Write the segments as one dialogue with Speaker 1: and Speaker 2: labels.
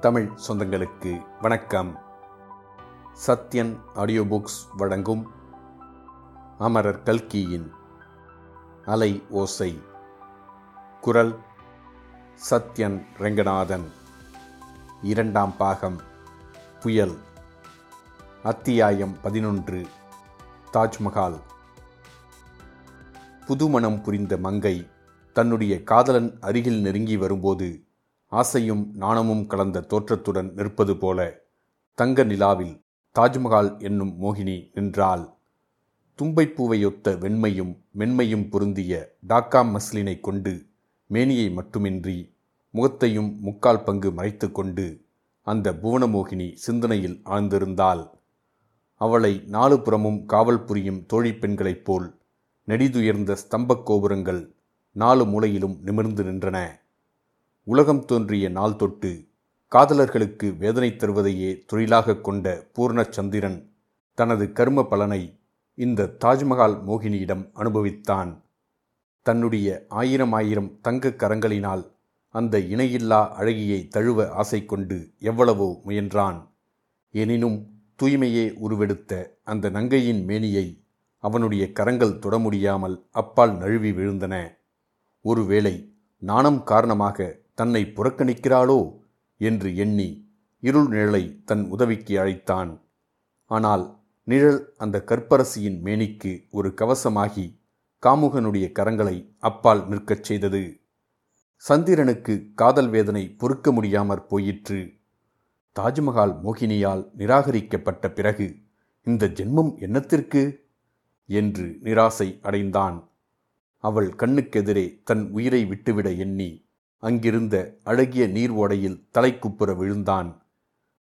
Speaker 1: தமிழ் சொந்தங்களுக்கு வணக்கம். Sathyan audio books வழங்கும் அமரர் கல்கியின் அலை ஓசை. குரல் சத்யன் ரெங்கநாதன். இரண்டாம் பாகம் புயல். அத்தியாயம் பதினொன்று தாஜ்மஹால். புதுமணம் புரிந்த மங்கை தன்னுடைய காதலன் அருகில் நெருங்கி வரும்போது ஆசையும் நாணமும் கலந்த தோற்றத்துடன் நிற்பது போல தங்க நிலாவில் தாஜ்மஹால் என்னும் மோகினி நின்றாள். தும்பைப்பூவையொத்த வெண்மையும் மென்மையும் பொருந்திய டாக்கா மஸ்லினை கொண்டு மேனியை மட்டுமின்றி முகத்தையும் முக்கால் பங்கு மறைத்து கொண்டு அந்த புவனமோகினி சிந்தனையில் ஆழ்ந்திருந்தாள். அவளை நாலு புறமும் காவல் புரியும் தோழிப் பெண்களைப் போல் நெடிதுயர்ந்த ஸ்தம்பக் கோபுரங்கள் நாலு மூலையிலும் நிமிர்ந்து நின்றன. உலகம் தோன்றிய நாள் தொட்டு காதலர்களுக்கு வேதனை தருவதையே தொழிலாகக் கொண்ட பூர்ணச்சந்திரன் தனது கர்ம பலனை இந்த தாஜ்மஹால் மோகினியிடம் அனுபவித்தான். தன்னுடைய ஆயிரம் ஆயிரம் தங்கக் கரங்களினால் அந்த இணையில்லா அழகியை தழுவ ஆசை கொண்டு எவ்வளவோ முயன்றான். எனினும் தூய்மையே உருவெடுத்த அந்த நங்கையின் மேனியை அவனுடைய கரங்கள் தொட முடியாமல் அப்பால் நழுவி விழுந்தன. ஒருவேளை நாணம் காரணமாக தன்னை புறக்கணிக்கிறாளோ என்று எண்ணி இருள் நிழலை தன் உதவிக்கு அழைத்தான். ஆனால் நிழல் அந்த கற்பரசியின் மேனிக்கு ஒரு கவசமாகி காமுகனுடைய கரங்களை அப்பால் நிற்கச் செய்தது. சந்திரனுக்கு காதல் வேதனை பொறுக்க முடியாமற் போயிற்று. தாஜ்மஹால் மோகினியால் நிராகரிக்கப்பட்ட பிறகு இந்த ஜென்மம் என்னத்திற்கு? என்று நிராசை அடைந்தான். அவள் கண்ணுக்கெதிரே தன் உயிரை விட்டுவிட எண்ணி அங்கிருந்த அழகிய நீர் ஓடையில் தலைக்குப்புற விழுந்தான்.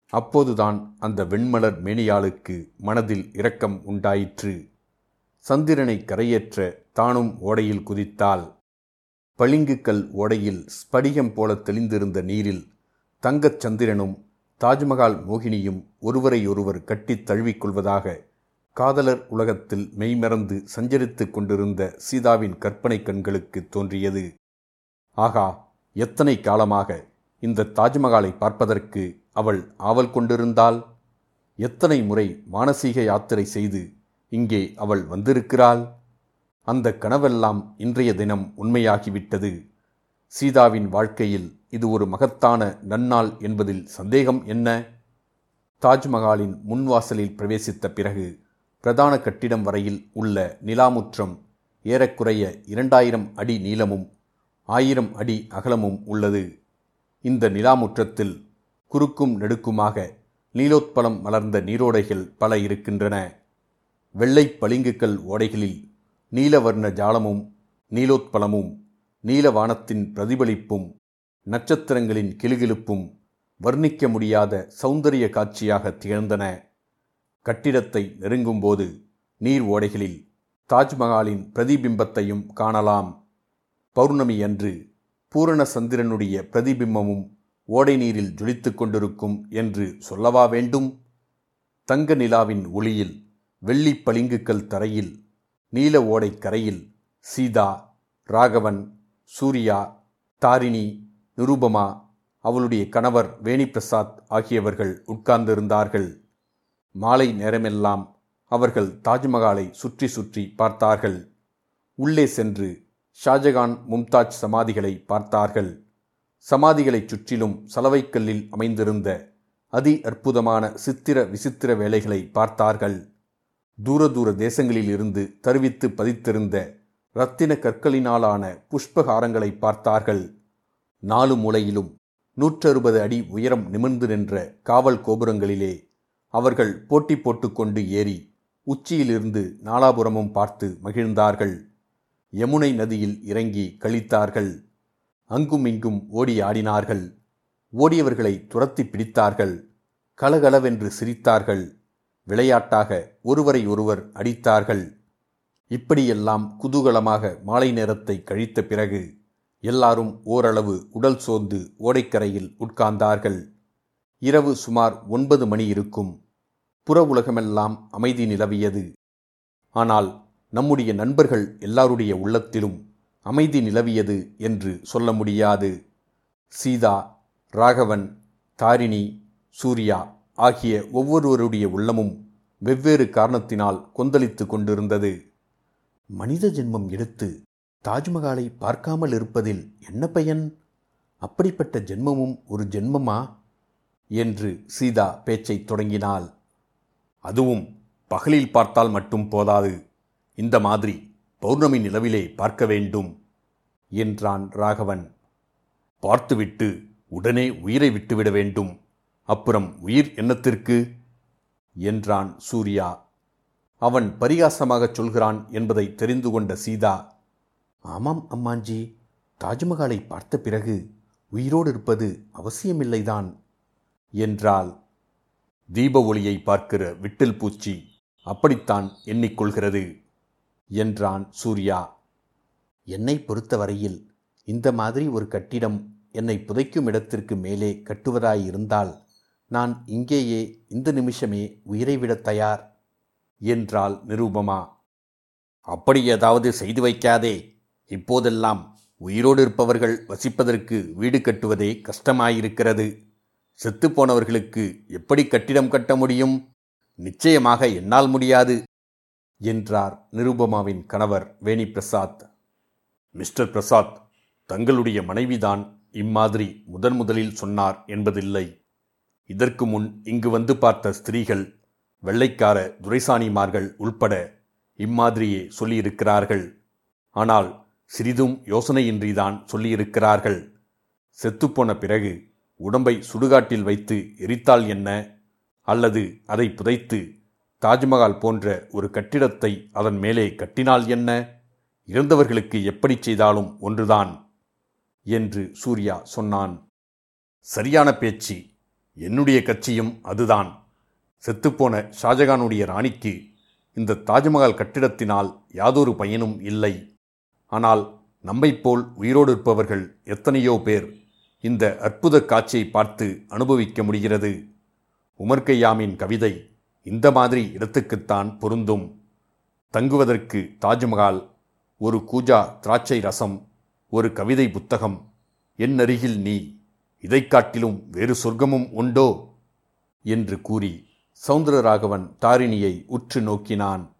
Speaker 1: அப்போதுதான் அந்த வெண்மலர் மேனியாளுக்கு மனதில் இரக்கம் உண்டாயிற்று. சந்திரனை கரையேற்ற தானும் ஓடையில் குதித்தாள். பளிங்குக்கல் ஓடையில் ஸ்படிகம் போல தெளிந்திருந்த நீரில் தங்கச் சந்திரனும் தாஜ்மஹால் மோகினியும் ஒருவரையொருவர் கட்டித் தழுவிக்கொள்வதாக காதலர் உலகத்தில் மெய்மறந்து சஞ்சரித்துக் கொண்டிருந்த சீதாவின் கற்பனை கண்களுக்கு தோன்றியது. ஆகா எத்தனை காலமாக இந்த தாஜ்மஹாலை பார்ப்பதற்கு அவள் ஆவல் கொண்டிருந்தாள்? எத்தனை முறை மானசீக யாத்திரை செய்து இங்கே அவள் வந்திருக்கிறாள்? அந்த கனவெல்லாம் இன்றைய தினம் உண்மையாகிவிட்டது. சீதாவின் வாழ்க்கையில் இது ஒரு மகத்தான நன்னாள் என்பதில் சந்தேகம் என்ன? தாஜ்மஹாலின் முன்வாசலில் பிரவேசித்த பிறகு பிரதான கட்டிடம் வரையில் உள்ள நிலாமுற்றம் ஏறக்குறைய இரண்டாயிரம் அடி நீளமும் ஆயிரம் அடி அகலமும் உள்ளது. இந்த நிலாமுற்றத்தில் குறுக்கும் நெடுக்குமாக நீலோத்பலம் மலர்ந்த நீரோடைகள் பல இருக்கின்றன. வெள்ளை பளிங்குக்கல் ஓடைகளில் நீலவர்ண ஜாலமும் நீலோத்பலமும் நீலவானத்தின் பிரதிபலிப்பும் நட்சத்திரங்களின் கிளுகிழுப்பும் வர்ணிக்க முடியாத சௌந்தரிய காட்சியாக திகழ்ந்தன. கட்டிடத்தை நெருங்கும்போது நீர் ஓடைகளில் தாஜ்மஹாலின் பிரதிபிம்பத்தையும் காணலாம். பௌர்ணமி அன்று பூரண சந்திரனுடைய பிரதிபிம்பமும் ஓடை நீரில் ஜொலித்து கொண்டிருக்கும் என்று சொல்லவா வேண்டும்? தங்க நிலாவின் ஒளியில் வெள்ளி பளிங்குக்கல் தரையில் நீல ஓடை கரையில் சீதா ராகவன் சூர்யா தாரிணி நிருபமா அவளுடைய கணவர் வேணிபிரசாத் ஆகியவர்கள் உட்கார்ந்திருந்தார்கள். மாலை நேரமெல்லாம் அவர்கள் தாஜ்மஹாலை சுற்றி சுற்றி பார்த்தார்கள். உள்ளே சென்று ஷாஜகான் மும்தாஜ் சமாதிகளை பார்த்தார்கள். சமாதிகளைச் சுற்றிலும் சலவைக்கல்லில் அமைந்திருந்த அதி அற்புதமான சித்திர விசித்திர வேலைகளை பார்த்தார்கள். தூர தூர தேசங்களிலிருந்து தருவித்து பதித்திருந்த இரத்தின கற்களினாலான புஷ்பகாரங்களை பார்த்தார்கள். நாலு மூலையிலும் நூற்றறுபது அடி உயரம் நிமிர்ந்து நின்ற காவல் கோபுரங்களிலே அவர்கள் போட்டி போட்டுக்கொண்டு ஏறி உச்சியிலிருந்து நாலாபுரமும் பார்த்து மகிழ்ந்தார்கள். யமுனை நதியில் இறங்கி கழித்தார்கள். அங்கும் இங்கும் ஓடி ஆடினார்கள். ஓடியவர்களை துரத்தி பிடித்தார்கள். கலகலவென்று சிரித்தார்கள். விளையாட்டாக ஒருவரை ஒருவர் அடித்தார்கள். இப்படியெல்லாம் குதூகலமாக மாலை நேரத்தை கழித்த பிறகு எல்லாரும் ஓரளவு உடல் சோர்ந்து ஓடைக்கரையில் உட்கார்ந்தார்கள். இரவு சுமார் ஒன்பது மணி இருக்கும். புற உலகமெல்லாம் அமைதி நிலவியது. ஆனால் நம்முடைய நண்பர்கள் எல்லாருடைய உள்ளத்திலும் அமைதி நிலவியது என்று சொல்ல முடியாது. சீதா ராகவன் தாரிணி சூர்யா ஆகிய ஒவ்வொருவருடைய உள்ளமும் வெவ்வேறு காரணத்தினால் கொந்தளித்து கொண்டிருந்தது. மனித ஜென்மம் எடுத்து தாஜ்மஹாலை பார்க்காமல் இருப்பதில் என்ன பயன்? அப்படிப்பட்ட ஜென்மமும் ஒரு ஜென்மமா? என்று சீதா பேச்சைத் தொடங்கினாள். அதுவும் பகலில் பார்த்தால் மட்டும் போதாது. இந்த மாதிரி பௌர்ணமி நிலவிலே பார்க்க வேண்டும் என்றான் ராகவன். பார்த்துவிட்டு உடனே உயிரை விட்டுவிட வேண்டும். அப்புறம் உயிர் என்னத்திற்கு? என்றான் சூர்யா. அவன் பரிகாசமாகச் சொல்கிறான் என்பதை தெரிந்து கொண்ட சீதா ஆமாம் அம்மாஞ்சி தாஜ்மஹாலை பார்த்த பிறகு உயிரோடு இருப்பது அவசியமில்லைதான் என்றாள். தீப ஒளியை பார்க்கிற விட்டில் பூச்சி அப்படித்தான் எண்ணிக்கொள்கிறது. என்றான் சூர்யா. என்னை பொறுத்தவரையில் இந்த மாதிரி ஒரு கட்டிடம் என்னை புதைக்கும் இடத்திற்கு மேலே கட்டுவதாயிருந்தால் நான் இங்கேயே இந்த நிமிஷமே உயிரை விடத் தயார் என்றாள் நிரூபமா. அப்படி ஏதாவது செய்து வைக்காதே. இப்போதெல்லாம் உயிரோடு இருப்பவர்கள் வசிப்பதற்கு வீடு கட்டுவதே கஷ்டமாயிருக்கிறது. செத்துப்போனவர்களுக்கு எப்படி கட்டிடம் கட்ட முடியும்? நிச்சயமாக என்னால் முடியாது. என்றார் நிருபமாவின் கணவர் வேணி பிரசாத் மிஸ்டர் பிரசாத் தங்களுடைய மனைவிதான் இம்மாதிரி முதன் முதலில் சொன்னார் என்பதில்லை. இதற்கு முன் இங்கு வந்து பார்த்த ஸ்திரீகள் வெள்ளைக்கார துரைசாணிமார்கள் உள்பட இம்மாதிரியே சொல்லியிருக்கிறார்கள். ஆனால் சிறிதும் யோசனையின்றிதான் சொல்லியிருக்கிறார்கள். செத்துப்போன பிறகு உடம்பை சுடுகாட்டில் வைத்து எரித்தால் என்ன? அல்லது அதை புதைத்து தாஜ்மஹால் போன்ற ஒரு கட்டிடத்தை அதன் மேலே கட்டினால் என்ன? இறந்தவர்களுக்கு எப்படி செய்தாலும் ஒன்றுதான் என்று சூர்யா சொன்னான். சரியான பேச்சு. என்னுடைய கட்சியும் அதுதான். செத்துப்போன ஷாஜகானுடைய ராணிக்கு இந்த தாஜ்மஹால் கட்டிடத்தினால் யாதொரு பயனும் இல்லை. ஆனால் நம்மைப்போல் உயிரோடு இருப்பவர்கள் எத்தனையோ பேர் இந்த அற்புத காட்சியை பார்த்து அனுபவிக்க முடிகிறது. உமர்கையாமின் கவிதை இந்த மாதிரி இடத்துக்குத்தான் பொருந்தும். தங்குவதற்கு தாஜ்மஹால் ஒரு கூஜா திராட்சை ரசம் ஒரு கவிதை புத்தகம் என் அருகில் நீ இதைக் காட்டிலும் வேறு சொர்க்கமும் உண்டோ? என்று கூறி சௌந்தரராகவன் தாரிணியை உற்று நோக்கினான்.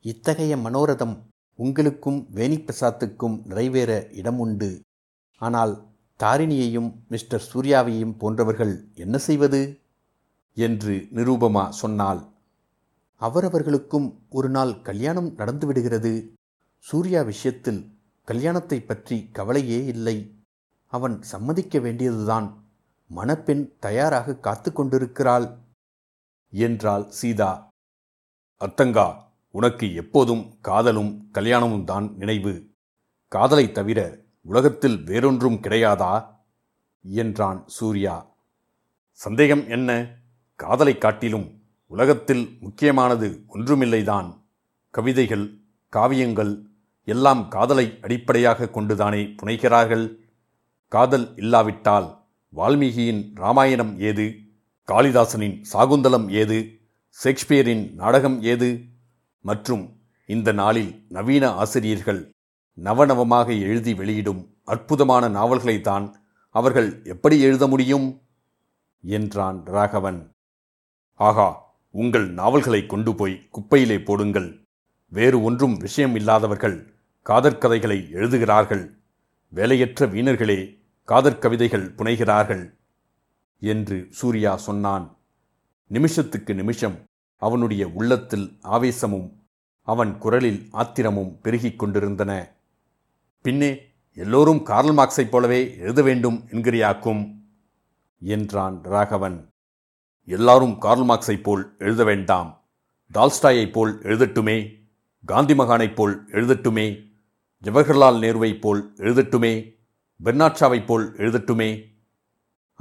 Speaker 1: இத்தகைய மனோரதம் உங்களுக்கும் வேணிப்பிரசாத்துக்கும் நிறைவேற இடம் உண்டு. ஆனால் தாரிணியையும் மிஸ்டர் சூர்யாவையும் போன்றவர்கள் என்ன செய்வது? என்று நிரூபமா சொன்னாள். அவரவர்களுக்கும் ஒரு நாள் கல்யாணம் நடந்துவிடுகிறது சூர்யா விஷயத்தில் கல்யாணத்தை பற்றி கவலையே இல்லை. அவன் சம்மதிக்க வேண்டியதுதான். மணப்பெண் தயாராக காத்து கொண்டிருக்கிறாள். என்றாள் சீதா. அத்தங்கா உனக்கு எப்போதும் காதலும் கல்யாணமும் தான் நினைவு. காதலை தவிர உலகத்தில் வேறொன்றும் கிடையாதா? என்றான் சூர்யா. சந்தேகம் என்ன? காதலை காட்டிலும் உலகத்தில் முக்கியமானது ஒன்றுமில்லைதான். கவிதைகள் காவியங்கள் எல்லாம் காதலை அடிப்படையாக கொண்டுதானே புனைகிறார்கள். காதல் இல்லாவிட்டால் வால்மீகியின் ராமாயணம் ஏது? காளிதாசனின் சாகுந்தலம் ஏது? ஷேக்ஸ்பியரின் நாடகம் ஏது? மற்றும் இந்த நாளில் நவீன ஆசிரியர்கள் நவநவமாக எழுதி வெளியிடும் அற்புதமான நாவல்களைத்தான் அவர்கள் எப்படி எழுத முடியும்? என்றான் ராகவன். ஆகா உங்கள் நாவல்களை கொண்டு போய் குப்பையிலே போடுங்கள். வேறு ஒன்றும் விஷயம் இல்லாதவர்கள் காதற்கதைகளை எழுதுகிறார்கள். வேலையற்ற வீணர்களே காதற்கவிதைகள் புனைகிறார்கள் என்று சூர்யா சொன்னான். நிமிஷத்துக்கு நிமிஷம் அவனுடைய உள்ளத்தில் ஆவேசமும் அவன் குரலில் ஆத்திரமும் பெருகிக் கொண்டிருந்தன. பின்னே எல்லோரும் கார்ல் மார்க்ஸைப் போலவே எழுத வேண்டும் என்கிறியாக்கும்? என்றான் ராகவன். எல்லாரும் கார்ல் மார்க்ஸைப் போல் எழுத வேண்டாம். டால்ஸ்டாயைப் போல் எழுதட்டுமே. காந்தி மகானைப் போல் எழுதட்டுமே. ஜவஹர்லால் நேருவைப் போல் எழுதட்டுமே. பெர்னாட்ஷாவைப் போல் எழுதட்டுமே.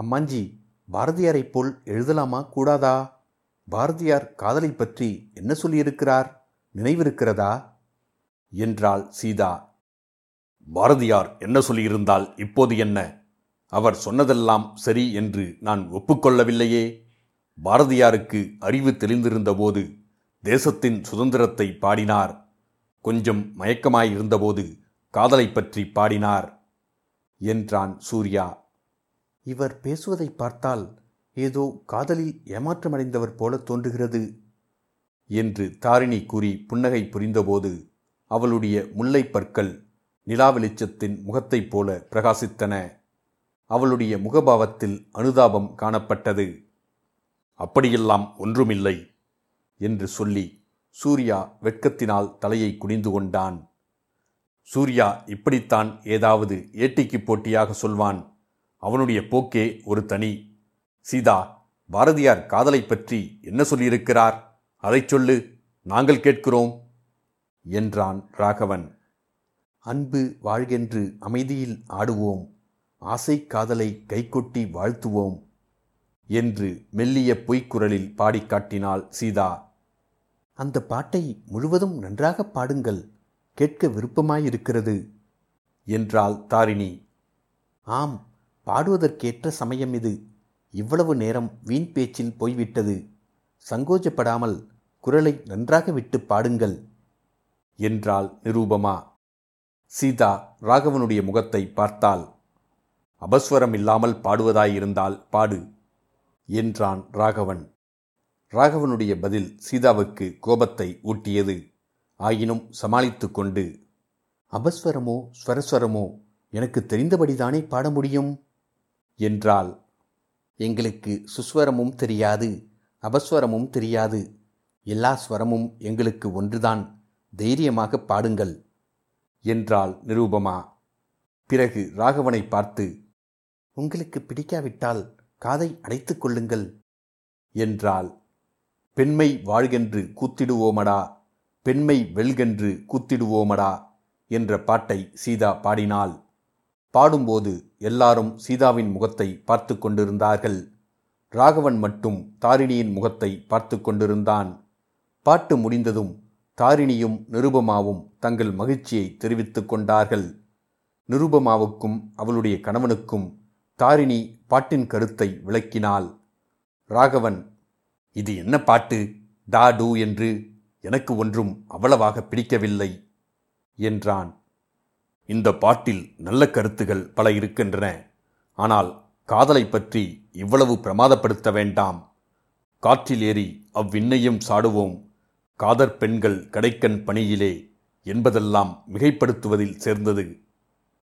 Speaker 1: அம்மாஞ்சி பாரதியாரைப் போல் எழுதலாமா கூடாதா? பாரதியார் காதலை பற்றி என்ன சொல்லியிருக்கிறார்? நினைவிருக்கிறதா? என்றாள் சீதா. பாரதியார் என்ன சொல்லியிருந்தால் இப்போது என்ன? அவர் சொன்னதெல்லாம் சரி என்று நான் ஒப்புக்கொள்ளவில்லையே. பாரதியாருக்கு அறிவு தெளிந்திருந்தபோது தேசத்தின் சுதந்திரத்தை பாடினார். கொஞ்சம் மயக்கமாயிருந்தபோது காதலை பற்றி பாடினார். என்றான் சூர்யா. இவர் பேசுவதை பார்த்தால் ஏதோ காதலில் ஏமாற்றமடைந்தவர் போல தோன்றுகிறது என்று தாரிணி கூறி புன்னகை புரிந்தபோது அவளுடைய முல்லைப்பற்கள் நிலா வெளிச்சத்தின் முகத்தைப் போல பிரகாசித்தன. அவளுடைய முகபாவத்தில் அனுதாபம் காணப்பட்டது. அப்படியெல்லாம் ஒன்றுமில்லை என்று சொல்லி சூர்யா வெட்கத்தினால் தலையை குனிந்து கொண்டான். சூர்யா இப்படித்தான் ஏதாவது ஏட்டிக்கு போட்டியாக சொல்வான். அவனுடைய போக்கே ஒரு தனி. சீதா பாரதியார் காதலை பற்றி என்ன சொல்லியிருக்கிறார்? அதை சொல்லு நாங்கள் கேட்கிறோம் என்றான் ராகவன். அன்பு வாழ்கென்று அமைதியில் ஆடுவோம். ஆசை காதலை கைகொட்டி வாழ்த்துவோம். என்று மெல்லிய பொய்க்குரலில் பாடிக் காட்டினாள் சீதா. அந்த பாட்டை முழுவதும் நன்றாக பாடுங்கள். கேட்க விருப்பமாயிருக்கிறது என்றாள் தாரிணி. ஆம் பாடுவதற்கேற்ற சமயம் இது. இவ்வளவு நேரம் வீண் பேச்சில் போய்விட்டது. சங்கோஜப்படாமல் குரலை நன்றாக விட்டு பாடுங்கள் என்றாள் நிரூபமா. சீதா ராகவனுடைய முகத்தை பார்த்தாள். அபஸ்வரம் இல்லாமல் பாடுவதாயிருந்தால் பாடு. என்றான் ராகவன். ராகவனுடைய பதில் சீதாவுக்கு கோபத்தை ஊட்டியது. ஆயினும் சமாளித்து கொண்டு அபஸ்வரமோ ஸ்வரஸ்வரமோ எனக்கு தெரிந்தபடிதானே பாட முடியும்? என்றாள். எங்களுக்கு சுஸ்வரமும் தெரியாது அபஸ்வரமும் தெரியாது. எல்லா ஸ்வரமும் எங்களுக்கு ஒன்றுதான் தைரியமாக பாடுங்கள் என்றாள் நிரூபமா. பிறகு ராகவனை பார்த்து உங்களுக்கு பிடிக்காவிட்டால் காதை அடைத்துக் கொள்ளுங்கள் என்றாள். பெண்மை வாழ்கென்று கூத்திடுவோமடா பெண்மை வெல்கென்று கூத்திடுவோமடா என்ற பாட்டை சீதா பாடினாள். பாடும்போது எல்லாரும் சீதாவின் முகத்தை பார்த்து கொண்டிருந்தார்கள். ராகவன் மட்டும் தாரிணியின் முகத்தை பார்த்து கொண்டிருந்தான். பாட்டு முடிந்ததும் தாரிணியும் நிருபமாவும் தங்கள் மகிழ்ச்சியை தெரிவித்துக் கொண்டார்கள். நிருபமாவுக்கும் அவளுடைய கணவனுக்கும் தாரிணி பாட்டின் கருத்தை விளக்கினாள் ராகவன் இது என்ன பாட்டு? டா டூ என்று எனக்கு ஒன்றும் அவ்வளவாக பிடிக்கவில்லை என்றான். இந்த பாட்டில் நல்ல கருத்துகள் பல இருக்கின்றன. ஆனால் காதலை பற்றி இவ்வளவு பிரமாதப்படுத்த வேண்டாம். காற்றில் ஏறி அவ்விண்ணையும் சாடுவோம். காதற் பெண்கள் கடைக்கண் பணியிலே என்பதெல்லாம் மிகைப்படுத்துவதில் சேர்ந்தது.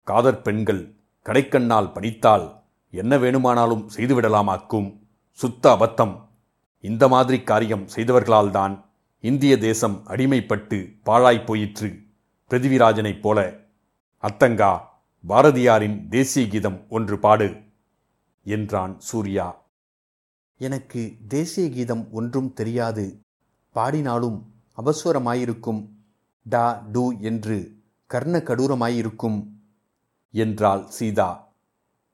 Speaker 1: காதற் பெண்கள் கடைக்கண்ணால் பணித்தால் என்ன வேணுமானாலும் செய்துவிடலாமாக்கும் சுத்த அபத்தம். இந்த மாதிரி காரியம் செய்தவர்களால்தான் இந்திய தேசம் அடிமைப்பட்டு பாழாய் போயிற்று. பிருத்திவிராஜனைப் போல. அத்தங்கா பாரதியாரின் தேசிய கீதம் ஒன்று பாடு என்றான் சூர்யா. எனக்கு தேசிய கீதம் ஒன்றும் தெரியாது. பாடினாலும் அபஸ்வரமாயிருக்கும் டா டூ என்று கர்ண கடூரமாயிருக்கும் என்றாள் சீதா.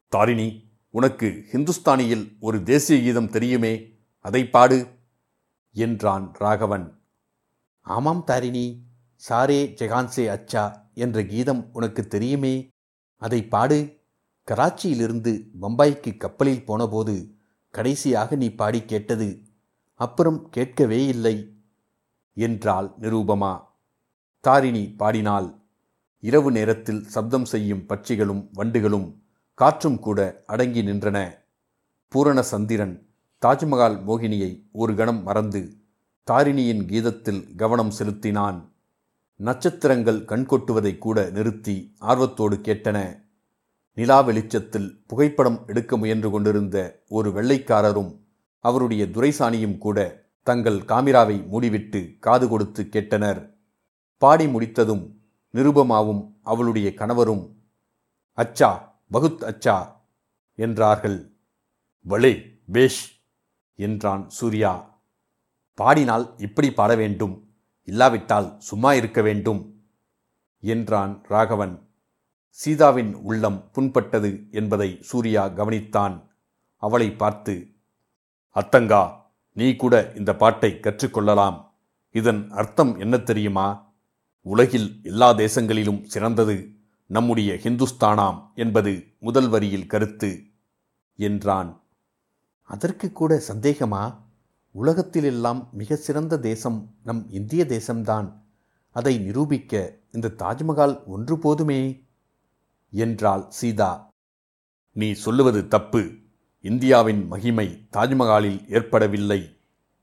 Speaker 1: தாரிணி உனக்கு ஹிந்துஸ்தானியில் ஒரு தேசிய கீதம் தெரியுமே? அதை பாடு என்றான் ராகவன். ஆமாம் தாரிணி சாரே ஜெகான்சே அச்சா என்ற கீதம் உனக்கு தெரியுமே? அதை பாடு. கராச்சியிலிருந்து பம்பாய்க்கு கப்பலில் போனபோது கடைசியாக நீ பாடி கேட்டது. அப்புறம் கேட்கவே இல்லை என்றாள் நிரூபமா. தாரிணி பாடினாள் இரவு நேரத்தில் சப்தம் செய்யும் பட்சிகளும் வண்டுகளும் காற்றும் கூட அடங்கி நின்றன. பூரண சந்திரன் தாஜ்மஹால் மோகினியை ஒரு கணம் மறந்து தாரிணியின் கீதத்தில் கவனம் செலுத்தினான். நட்சத்திரங்கள் கண்கொட்டுவதை கூட நிறுத்தி ஆர்வத்தோடு கேட்டன. நிலா வெளிச்சத்தில் புகைப்படம் எடுக்க முயன்று கொண்டிருந்த ஒரு வெள்ளைக்காரரும் அவருடைய துரைசாணியும் கூட தங்கள் காமிராவை மூடிவிட்டு காது கொடுத்து கேட்டனர். பாடி முடித்ததும் நிருபமாவும் அவளுடைய கணவரும் அச்சா பகுத் அச்சா என்றார்கள். வளே பேஷ் என்றான் சூர்யா. பாடினால் இப்படி பாட வேண்டும். இல்லாவிட்டால் சும்மா இருக்க வேண்டும் என்றான் ராகவன். சீதாவின் உள்ளம் புண்பட்டது என்பதை சூர்யா கவனித்தான். அவளை பார்த்து அத்தங்கா நீ கூட இந்த பாட்டை கற்றுக்கொள்ளலாம் இதன் அர்த்தம் என்ன தெரியுமா? உலகில் எல்லா தேசங்களிலும் சிறந்தது. நம்முடைய ஹிந்துஸ்தானாம் என்பது முதல் வரியில் கருத்து என்றான். அதற்கு கூட சந்தேகமா? உலகத்திலெல்லாம் மிக சிறந்த தேசம் நம் இந்திய தேசம்தான். அதை நிரூபிக்க இந்த தாஜ்மஹால் ஒன்று போதுமே? என்றாள் சீதா. நீ சொல்லுவது தப்பு. இந்தியாவின் மகிமை தாஜ்மஹாலில் ஏற்படவில்லை.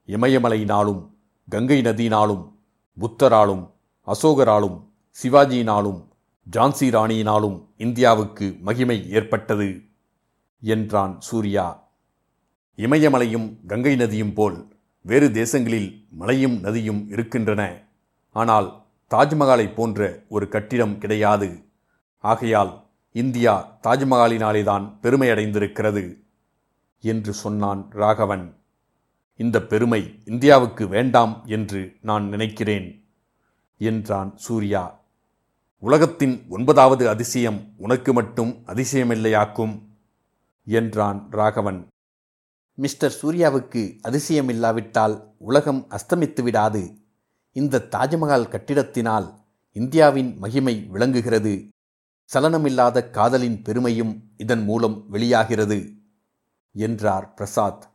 Speaker 1: இமயமலையினாலும் கங்கை நதியினாலும் புத்தராலும் அசோகராலும் சிவாஜியினாலும் ஜான்சி ராணியினாலும் இந்தியாவுக்கு மகிமை ஏற்பட்டது என்றான் சூர்யா. இமயமலையும் கங்கை நதியும் போல் வேறு தேசங்களில் மலையும் நதியும் இருக்கின்றன. ஆனால் தாஜ்மஹாலை போன்ற ஒரு கட்டிடம் கிடையாது. ஆகையால் இந்தியா தாஜ்மஹாலினாலேதான் பெருமையடைந்திருக்கிறது என்று சொன்னான் ராகவன். இந்த பெருமை இந்தியாவுக்கு வேண்டாம் என்று நான் நினைக்கிறேன் என்றான் சூர்யா. உலகத்தின் ஒன்பதாவது அதிசயம் உனக்கு மட்டும் அதிசயமில்லையாக்கும் என்றான் ராகவன். மிஸ்டர் சூர்யாவுக்கு அதிசயமில்லாவிட்டால் உலகம் அஸ்தமித்து விடாது. இந்த தாஜ்மஹால் கட்டிடத்தினால் இந்தியாவின் மகிமை விளங்குகிறது. சலனமில்லாத காதலின் பெருமையும் இதன் மூலம் வெளியாகிறது என்றார் பிரசாத்.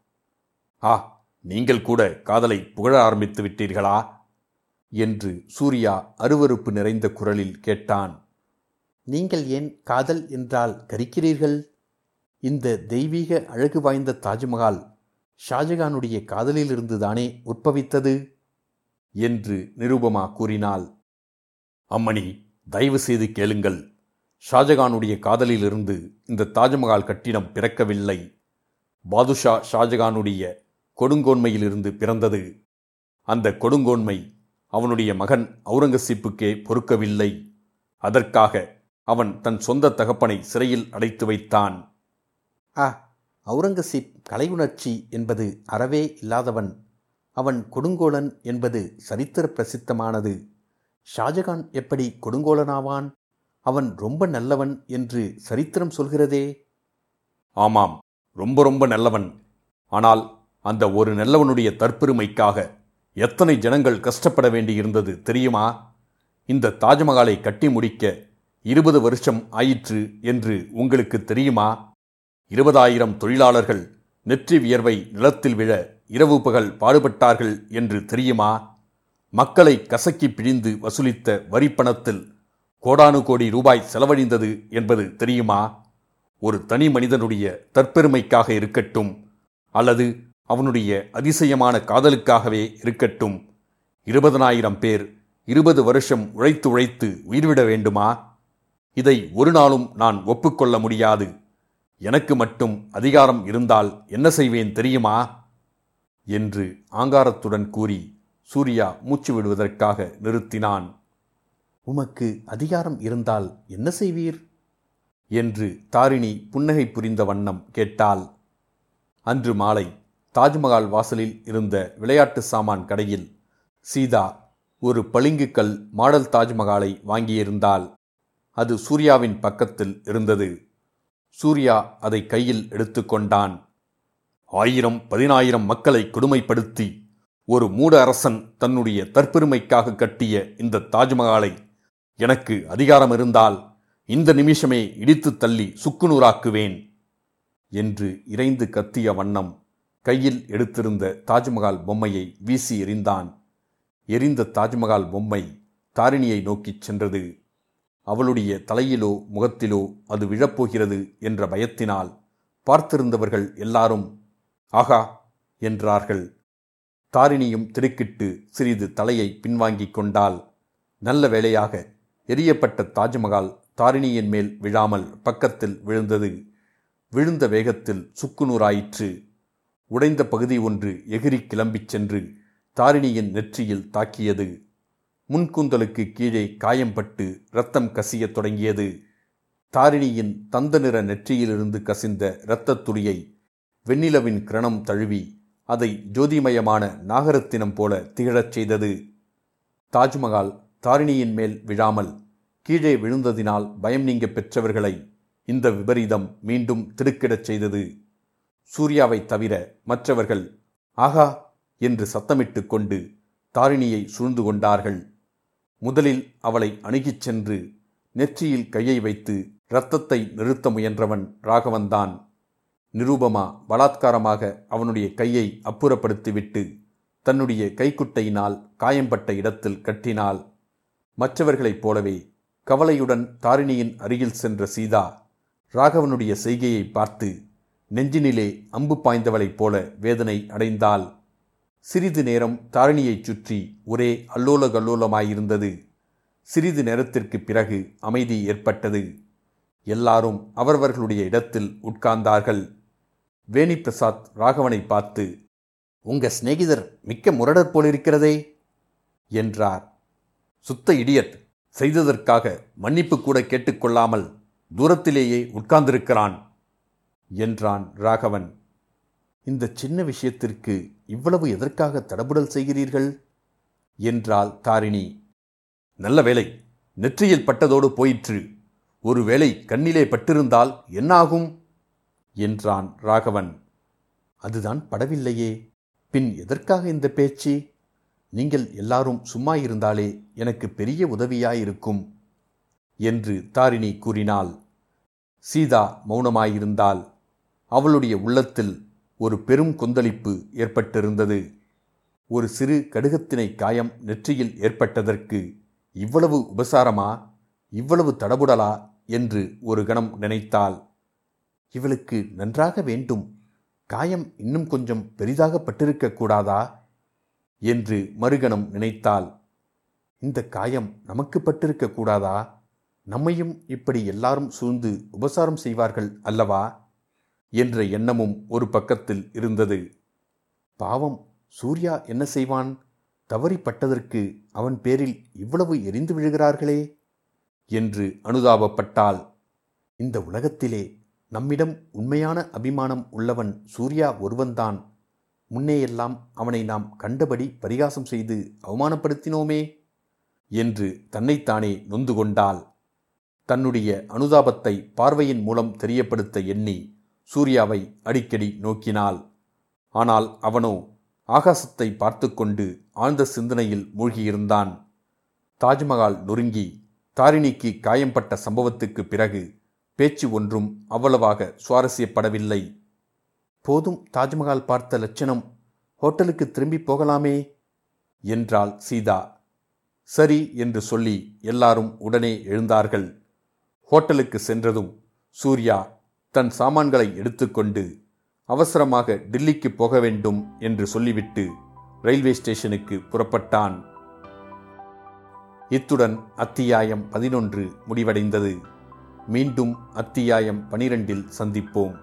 Speaker 1: ஆ நீங்கள் கூட காதலை புகழ ஆரம்பித்து விட்டீர்களா? என்று சூர்யா அருவருப்பு நிறைந்த குரலில் கேட்டான். நீங்கள் ஏன் காதல் என்றால் கரிக்கிறீர்கள்? இந்த தெய்வீக அழகு வாய்ந்த தாஜ்மஹால் ஷாஜகானுடைய காதலிலிருந்து தானே உற்பவித்தது? என்று நிருபமா கூறினாள். அம்மணி தயவு செய்து கேளுங்கள். ஷாஜகானுடைய காதலிலிருந்து இந்த தாஜ்மஹால் கட்டிடம் பிறக்கவில்லை. பாதுஷா ஷாஜகானுடைய கொடுங்கோன்மையிலிருந்து பிறந்தது. அந்த கொடுங்கோன்மை அவனுடைய மகன் அவுரங்கசீப்புக்கே பொறுக்கவில்லை. அதற்காக அவன் தன் சொந்த தகப்பனை சிறையில் அடைத்து வைத்தான். ஆ அவுரங்கசீப் கலை உணர்ச்சி என்பது அறவே இல்லாதவன். அவன் கொடுங்கோலன் என்பது சரித்திர பிரசித்தமானது. ஷாஜகான் எப்படி கொடுங்கோலனாவான்? அவன் ரொம்ப நல்லவன் என்று சரித்திரம் சொல்கிறதே? ஆமாம் ரொம்ப ரொம்ப நல்லவன். ஆனால் அந்த ஒரு நல்லவனுடைய தற்பெருமைக்காக எத்தனை ஜனங்கள் கஷ்டப்பட வேண்டியிருந்தது தெரியுமா? இந்த தாஜ்மஹாலை கட்டி முடிக்க இருபது வருஷம் ஆயிற்று என்று உங்களுக்கு தெரியுமா? இருபதாயிரம் தொழிலாளர்கள் நெற்றி வியர்வை நிலத்தில் விழ இரவு பகல் பாடுபட்டார்கள் என்று தெரியுமா? மக்களை கசக்கி பிழிந்து வசூலித்த வரிப்பணத்தில் கோடானு கோடி ரூபாய் செலவழிந்தது என்பது தெரியுமா? ஒரு தனி மனிதனுடைய தற்பெருமைக்காக இருக்கட்டும் அல்லது அவனுடைய அதிசயமான காதலுக்காகவே இருக்கட்டும். இருபதனாயிரம் பேர் இருபது வருஷம் உழைத்து உழைத்து உயிர்விட வேண்டுமா? இதை ஒரு நாளும் நான் ஒப்புக்கொள்ள முடியாது. எனக்கு மட்டும் அதிகாரம் இருந்தால் என்ன செய்வேன் தெரியுமா? என்று ஆங்காரத்துடன் கூறி சூர்யா மூச்சு விடுவதற்காக நிறுத்தினான். உமக்கு அதிகாரம் இருந்தால் என்ன செய்வீர்? என்று தாரிணி புன்னகை புரிந்த வண்ணம் கேட்டாள். அன்று மாலை தாஜ்மஹால் வாசலில் இருந்த விளையாட்டு சாமான் கடையில் சீதா ஒரு பளிங்குக்கல் மாடல் தாஜ்மஹாலை வாங்கியிருந்தால் அது சூர்யாவின் பக்கத்தில் இருந்தது. சூர்யா அதை கையில் எடுத்துக்கொண்டான் ஆயிரம் பதினாயிரம் மக்களை கொடுமைப்படுத்தி ஒரு மூட அரசன் தன்னுடைய தற்பெருமைக்காக கட்டிய இந்த தாஜ்மஹாலை எனக்கு அதிகாரம் இருந்தால் இந்த நிமிஷமே இடித்து தள்ளி சுக்குநூறாக்குவேன் என்று இறைந்து கத்திய வண்ணம் கையில் எடுத்திருந்த தாஜ்மஹால் பொம்மையை வீசி எறிந்தான். எரிந்த தாஜ்மஹால் பொம்மை தாரிணியை நோக்கிச் சென்றது. அவளுடைய தலையிலோ முகத்திலோ அது விழப்போகிறது என்ற பயத்தினால் பார்த்திருந்தவர்கள் எல்லாரும் ஆகா! என்றார்கள். தாரிணியும் திடுக்கிட்டு சிறிது தலையை பின்வாங்கிக் கொண்டால் நல்ல வேளையாக எரியப்பட்ட தாஜ்மஹால் தாரிணியின் மேல் விழாமல் பக்கத்தில் விழுந்தது. விழுந்த வேகத்தில் சுக்குநூறாயிற்று உடைந்த பகுதி ஒன்று எகிரி கிளம்பிச் சென்று தாரிணியின் நெற்றியில் தாக்கியது. முன்கூந்தலுக்கு கீழே காயம்பட்டு இரத்தம் கசியத் தொடங்கியது. தாரிணியின் தந்த நிற நெற்றியிலிருந்து கசிந்த இரத்தத் துளியை வெண்ணிலவின் கிரணம் தழுவி அதை ஜோதிமயமான நாகரத்தினம் போல திகழச் செய்தது. தாஜ்மஹால் தாரிணியின் மேல் விழாமல் கீழே விழுந்ததினால் பயம் நீங்க பெற்றவர்களை இந்த விபரீதம் மீண்டும் திடுக்கிடச் செய்தது. சூர்யாவைத் தவிர மற்றவர்கள் ஆகா! என்று சத்தமிட்டு கொண்டு தாரிணியை சூழ்ந்து கொண்டார்கள். முதலில் அவளை அணுகிச் சென்று நெற்றியில் கையை வைத்து இரத்தத்தை நிறுத்த முயன்றவன் ராகவன்தான். நிரூபமா பலாத்காரமாக அவனுடைய கையை அப்புறப்படுத்திவிட்டு தன்னுடைய கைக்குட்டையினால் காயம்பட்ட இடத்தில் கட்டினாள். மற்றவர்களைப் போலவே கவலையுடன் தாரிணியின் அருகில் சென்ற சீதா ராகவனுடைய செய்கையை பார்த்து நெஞ்சினிலே அம்பு பாய்ந்தவளைப் போல வேதனை அடைந்தாள். சிறிது நேரம் தாரிணியைச் சுற்றி ஒரே அல்லோல கல்லோலமாயிருந்தது சிறிது நேரத்திற்கு பிறகு அமைதி ஏற்பட்டது. எல்லாரும் அவரவர்களுடைய இடத்தில் உட்கார்ந்தார்கள். வேணி பிரசாத் ராகவனை பார்த்து உங்க சிநேகிதர் மிக்க முரடர் போலிருக்கிறதே! என்றார். சுத்த இடியட்! செய்ததற்காக மன்னிப்பு கூட கேட்டுக்கொள்ளாமல் தூரத்திலேயே உட்கார்ந்திருக்கிறான்! என்றான் ராகவன். இந்த சின்ன விஷயத்திற்கு இவ்வளவு எதற்காக தடபுடல் செய்கிறீர்கள்? என்றாள் தாரிணி. நல்ல வேலை நெற்றியில் பட்டதோடு போயிற்று. ஒருவேளை கண்ணிலே பட்டிருந்தால் என்னாகும்? என்றான் ராகவன். அதுதான் படவில்லையே. பின் எதற்காக இந்த பேச்சு? நீங்கள் எல்லாரும் சும்மா இருந்தாலே எனக்கு பெரிய உதவியாயிருக்கும் என்று தாரிணி கூறினாள். சீதா மௌனமாயிருந்தாள். அவளுடைய உள்ளத்தில் ஒரு பெரும் கொந்தளிப்பு ஏற்பட்டிருந்தது. ஒரு சிறு கடுகத்தினை காயம் நெற்றியில் ஏற்பட்டதற்கு இவ்வளவு உபசாரமா இவ்வளவு தடபுடலா என்று ஒரு கணம் நினைத்தாள். இவளுக்கு நன்றாக வேண்டும். காயம் இன்னும் கொஞ்சம் பெரிதாக கூடாதா? என்று மறுகணம் நினைத்தாள். இந்த காயம் நமக்கு பட்டிருக்க கூடாதா? நம்மையும் இப்படி எல்லாரும் சூழ்ந்து உபசாரம் செய்வார்கள் அல்லவா? என்ற எண்ணமும் ஒரு பக்கத்தில் இருந்தது. பாவம் சூர்யா என்ன செய்வான்? தவறிப்பட்டதற்கு அவன் பேரில் இவ்வளவு எரிந்து விழுகிறார்களே! என்று அனுதாபப்பட்டாள். இந்த உலகத்திலே நம்மிடம் உண்மையான அபிமானம் உள்ளவன் சூர்யா ஒருவன்தான். முன்னேயெல்லாம் அவனை நாம் கண்டபடி பரிகாசம் செய்து அவமானப்படுத்தினோமே! என்று தன்னைத்தானே நொந்து கொண்டாள். தன்னுடைய அனுதாபத்தை பார்வையின் மூலம் தெரியப்படுத்த எண்ணி சூர்யாவை அடிக்கடி நோக்கினாள். ஆனால் அவனோ ஆகாசத்தை பார்த்து கொண்டு ஆழ்ந்த சிந்தனையில் மூழ்கியிருந்தான். தாஜ்மஹால் நொறுங்கி தாரிணிக்கு காயம்பட்ட சம்பவத்துக்கு பிறகு பேச்சு ஒன்றும் அவ்வளவாக சுவாரஸ்யப்படவில்லை. போதும் தாஜ்மஹால் பார்த்த லட்சணம். ஹோட்டலுக்கு திரும்பி போகலாமே என்றாள் சீதா. சரி என்று சொல்லி எல்லாரும் உடனே எழுந்தார்கள். ஹோட்டலுக்கு சென்றதும் சூர்யா தன் சாமான்களை எடுத்துக்கொண்டு அவசரமாக டில்லிக்கு போக வேண்டும் என்று சொல்லிவிட்டு ரயில்வே ஸ்டேஷனுக்கு புறப்பட்டான். இத்துடன் அத்தியாயம் பதினொன்று முடிவடைந்தது. மீண்டும் அத்தியாயம் பனிரெண்டில் சந்திப்போம்.